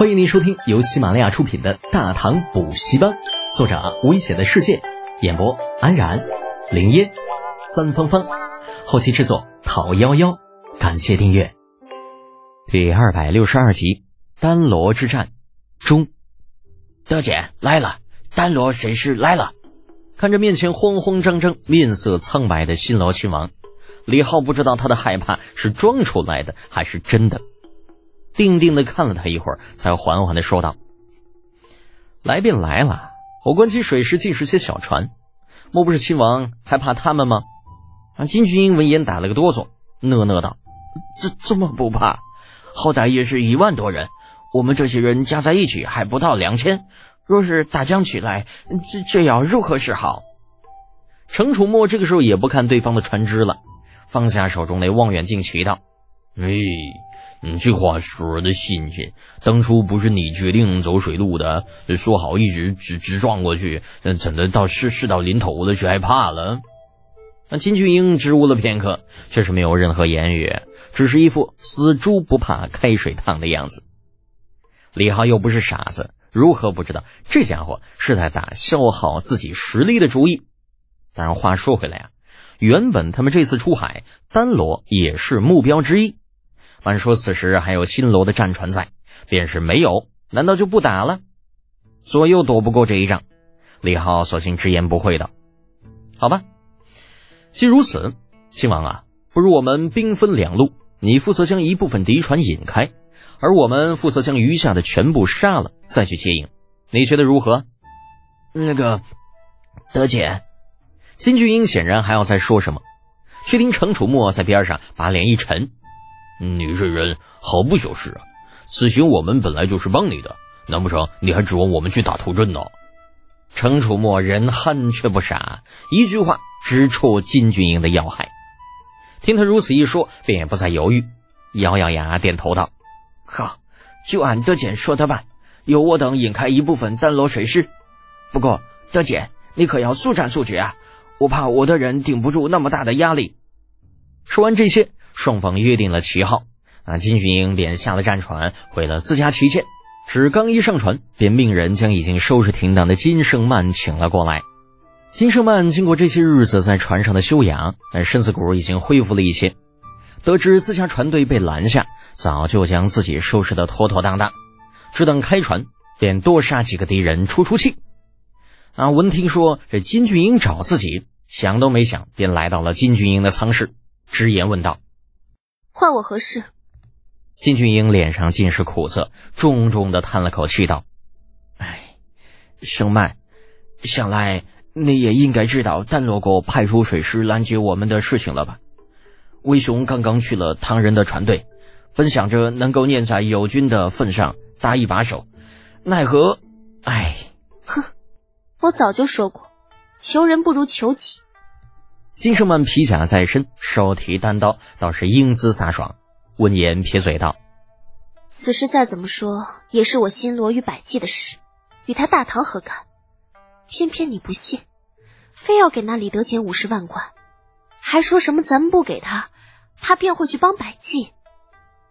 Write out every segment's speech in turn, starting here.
欢迎您收听由喜马拉雅出品的《大唐补习班》，作者危险的世界，演播安然、林烟、三芳芳，后期制作讨幺幺，感谢订阅。第二百六十二集，丹罗之战中，德简来了，丹罗神师来了。看着面前慌慌张张、面色苍白的新罗亲王，李浩不知道他的害怕是装出来的还是真的。定定的看了他一会儿，才缓缓的说道：“来便来了，我观其水师尽是些小船，莫不是亲王还怕他们吗？”啊！金军英闻言打了个哆嗦，讷讷道：“这这么不怕？好歹也是一万多人，我们这些人加在一起还不到两千。若是大江起来，这这要如何是好？”程楚墨这个时候也不看对方的船只了，放下手中那望远镜，祈祷：“哎。”你这话说的新鲜，当初不是你决定走水路的，说好一直直直撞过去，那怎的到事事到临头了却害怕了？那金俊英支吾了片刻，却是没有任何言语，只是一副死猪不怕开水烫的样子。李浩又不是傻子，如何不知道这家伙是在打消耗自己实力的主意？但是话说回来啊，原本他们这次出海，丹罗也是目标之一。按说此时还有新罗的战船在，便是没有，难道就不打了？左右躲不过这一仗，李浩索性直言不讳道：“好吧，既如此，亲王啊，不如我们兵分两路，你负责将一部分敌船引开，而我们负责将余下的全部杀了，再去接应，你觉得如何？”那个德姐，金巨英显然还要再说什么，却听程楚墨在边上把脸一沉。你这人好不小事啊！此行我们本来就是帮你的，难不成你还指望我们去打头阵呢？程楚墨人憨却不傻，一句话直戳金军营的要害。听他如此一说，便也不再犹豫，咬咬牙点头道：“好，就按德简说的办，由我等引开一部分丹罗水师。不过德简，你可要速战速决啊！我怕我的人顶不住那么大的压力。”说完这些。双方约定了旗号，啊，金俊英便下了战船，回了自家旗舰。只刚一上船，便命人将已经收拾停当的金圣曼请了过来。金圣曼经过这些日子在船上的休养，那身子骨已经恢复了一些。得知自家船队被拦下，早就将自己收拾得妥妥当当，只等开船，便多杀几个敌人出出气。啊，闻听说这金俊英找自己，想都没想，便来到了金俊英的舱室，直言问道。唤我何事？金俊英脸上尽是苦涩，重重的叹了口气，道：“哎，生曼，想来你也应该知道丹罗国派出水师拦截我们的事情了吧？威雄刚刚去了唐人的船队，本想着能够念在友军的份上搭一把手，奈何……哎，哼，我早就说过，求人不如求己。”金圣曼皮甲在身，手提单刀，倒是英姿飒爽。闻言撇嘴道：“此事再怎么说，也是我新罗与百济的事，与他大唐何干？偏偏你不信，非要给那李德俭五十万贯，还说什么咱们不给他，他便会去帮百济。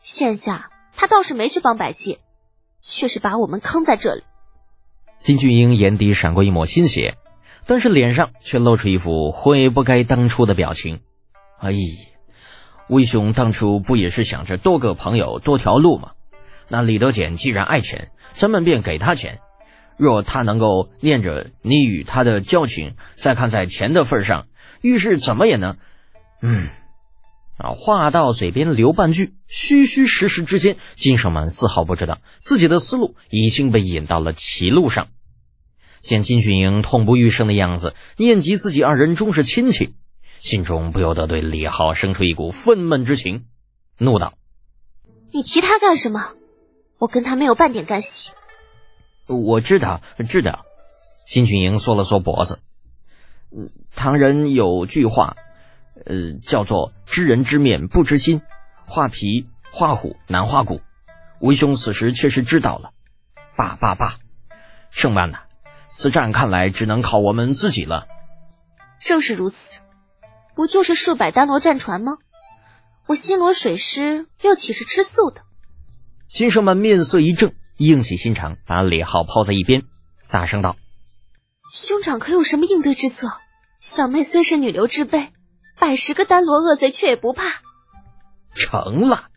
现下他倒是没去帮百济，却是把我们坑在这里。”金俊英眼底闪过一抹欣喜。但是脸上却露出一副悔不该当初的表情。哎，魏兄当初不也是想着多个朋友多条路吗？那李德俭既然爱钱，咱们便给他钱。若他能够念着你与他的交情，再看在钱的份上，遇事怎么也能……嗯，啊，话到嘴边留半句，虚虚实实之间，金圣满丝毫不知道自己的思路已经被引到了歧路上。见金俊英痛不欲生的样子，念及自己二人终是亲戚，心中不由得对李浩生出一股愤懑之情，怒道：“你提他干什么？我跟他没有半点干系。”我知道，知道。金俊英缩了缩脖子。唐人有句话，呃，叫做“知人知面不知心，画皮画虎难画骨”。为兄此时确实知道了。罢罢罢，圣曼呐。此战看来只能靠我们自己了。正是如此，不就是数百丹罗战船吗？我新罗水师又岂是吃素的？金圣曼面色一正，硬起心肠，把李浩抛在一边，大声道：“兄长可有什么应对之策？小妹虽是女流之辈，百十个丹罗恶贼却也不怕。”成了。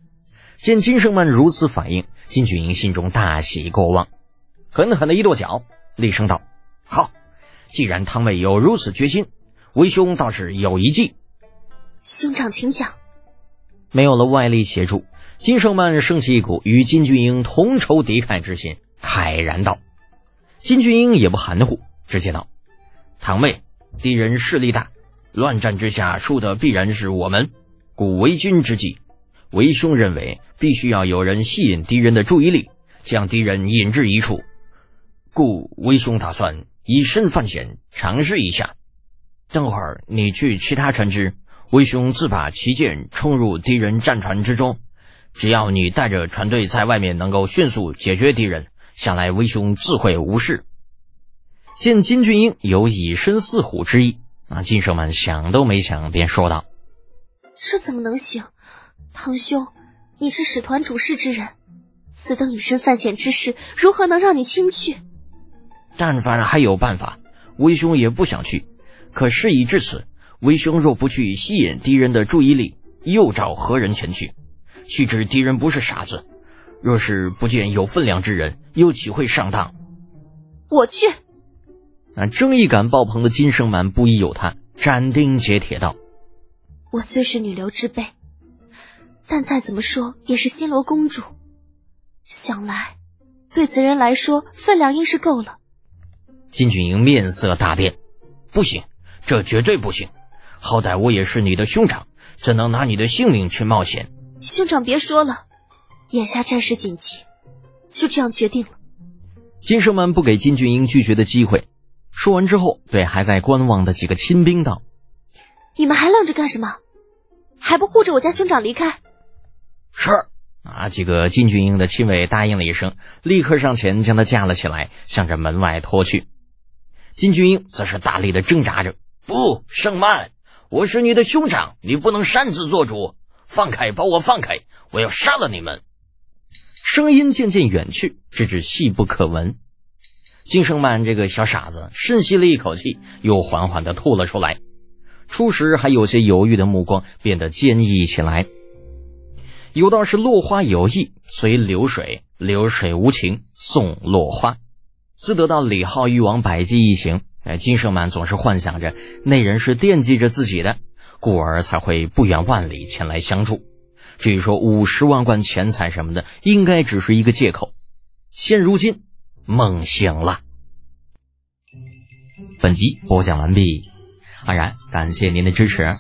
见金圣曼如此反应，金俊英心中大喜过望，狠狠的一跺脚，厉声道：“好，既然堂妹有如此决心，为兄倒是有一计。”兄长请讲。没有了外力协助，金圣曼升起一股与金俊英同仇敌忾之心，慨然道：“金俊英也不含糊，直接道：堂妹，敌人势力大，乱战之下输的必然是我们，故为君之计。为兄认为，必须要有人吸引敌人的注意力，将敌人引至一处，故为兄打算以身犯险，尝试一下。等会儿你去其他船只。”为兄自把旗舰冲入敌人战船之中，只要你带着船队在外面能够迅速解决敌人，想来为兄自会无事。见金俊英有以身饲虎之意，那，金圣满想都没想便说道：“这怎么能行？堂兄，你是使团主事之人，此等以身犯险之事，如何能让你亲去？但凡还有办法，为兄也不想去。可事已至此。”为兄若不去吸引敌人的注意力，又找何人前去？须知敌人不是傻子，若是不见有分量之人，又岂会上当？我去。那正义感爆棚的金生满不疑有他，斩钉截铁道：“我虽是女流之辈，但再怎么说也是新罗公主，想来对贼人来说分量应是够了。”金俊英面色大变：“不行，这绝对不行！”好歹我也是你的兄长，怎能拿你的性命去冒险？兄长别说了，眼下战事紧急，就这样决定了。金圣曼不给金俊英拒绝的机会，说完之后，对还在观望的几个亲兵道：“你们还愣着干什么？还不护着我家兄长离开？”是啊，几个金俊英的亲卫答应了一声，立刻上前将他架了起来，向着门外拖去。金俊英则是大力的挣扎着：“不，圣曼。”我是你的兄长，你不能擅自做主。放开，把我放开！我要杀了你们！声音渐渐远去，直至细不可闻。金圣曼这个小傻子深吸了一口气，又缓缓的吐了出来。初时还有些犹豫的目光变得坚毅起来。有道是落花有意随流水，流水无情送落花。自得到李浩誉王百济一行。哎，金圣满总是幻想着那人是惦记着自己的，故而才会不远万里前来相助。至于说五十万贯钱财什么的，应该只是一个借口。现如今，梦醒了。本集播讲完毕，安然感谢您的支持。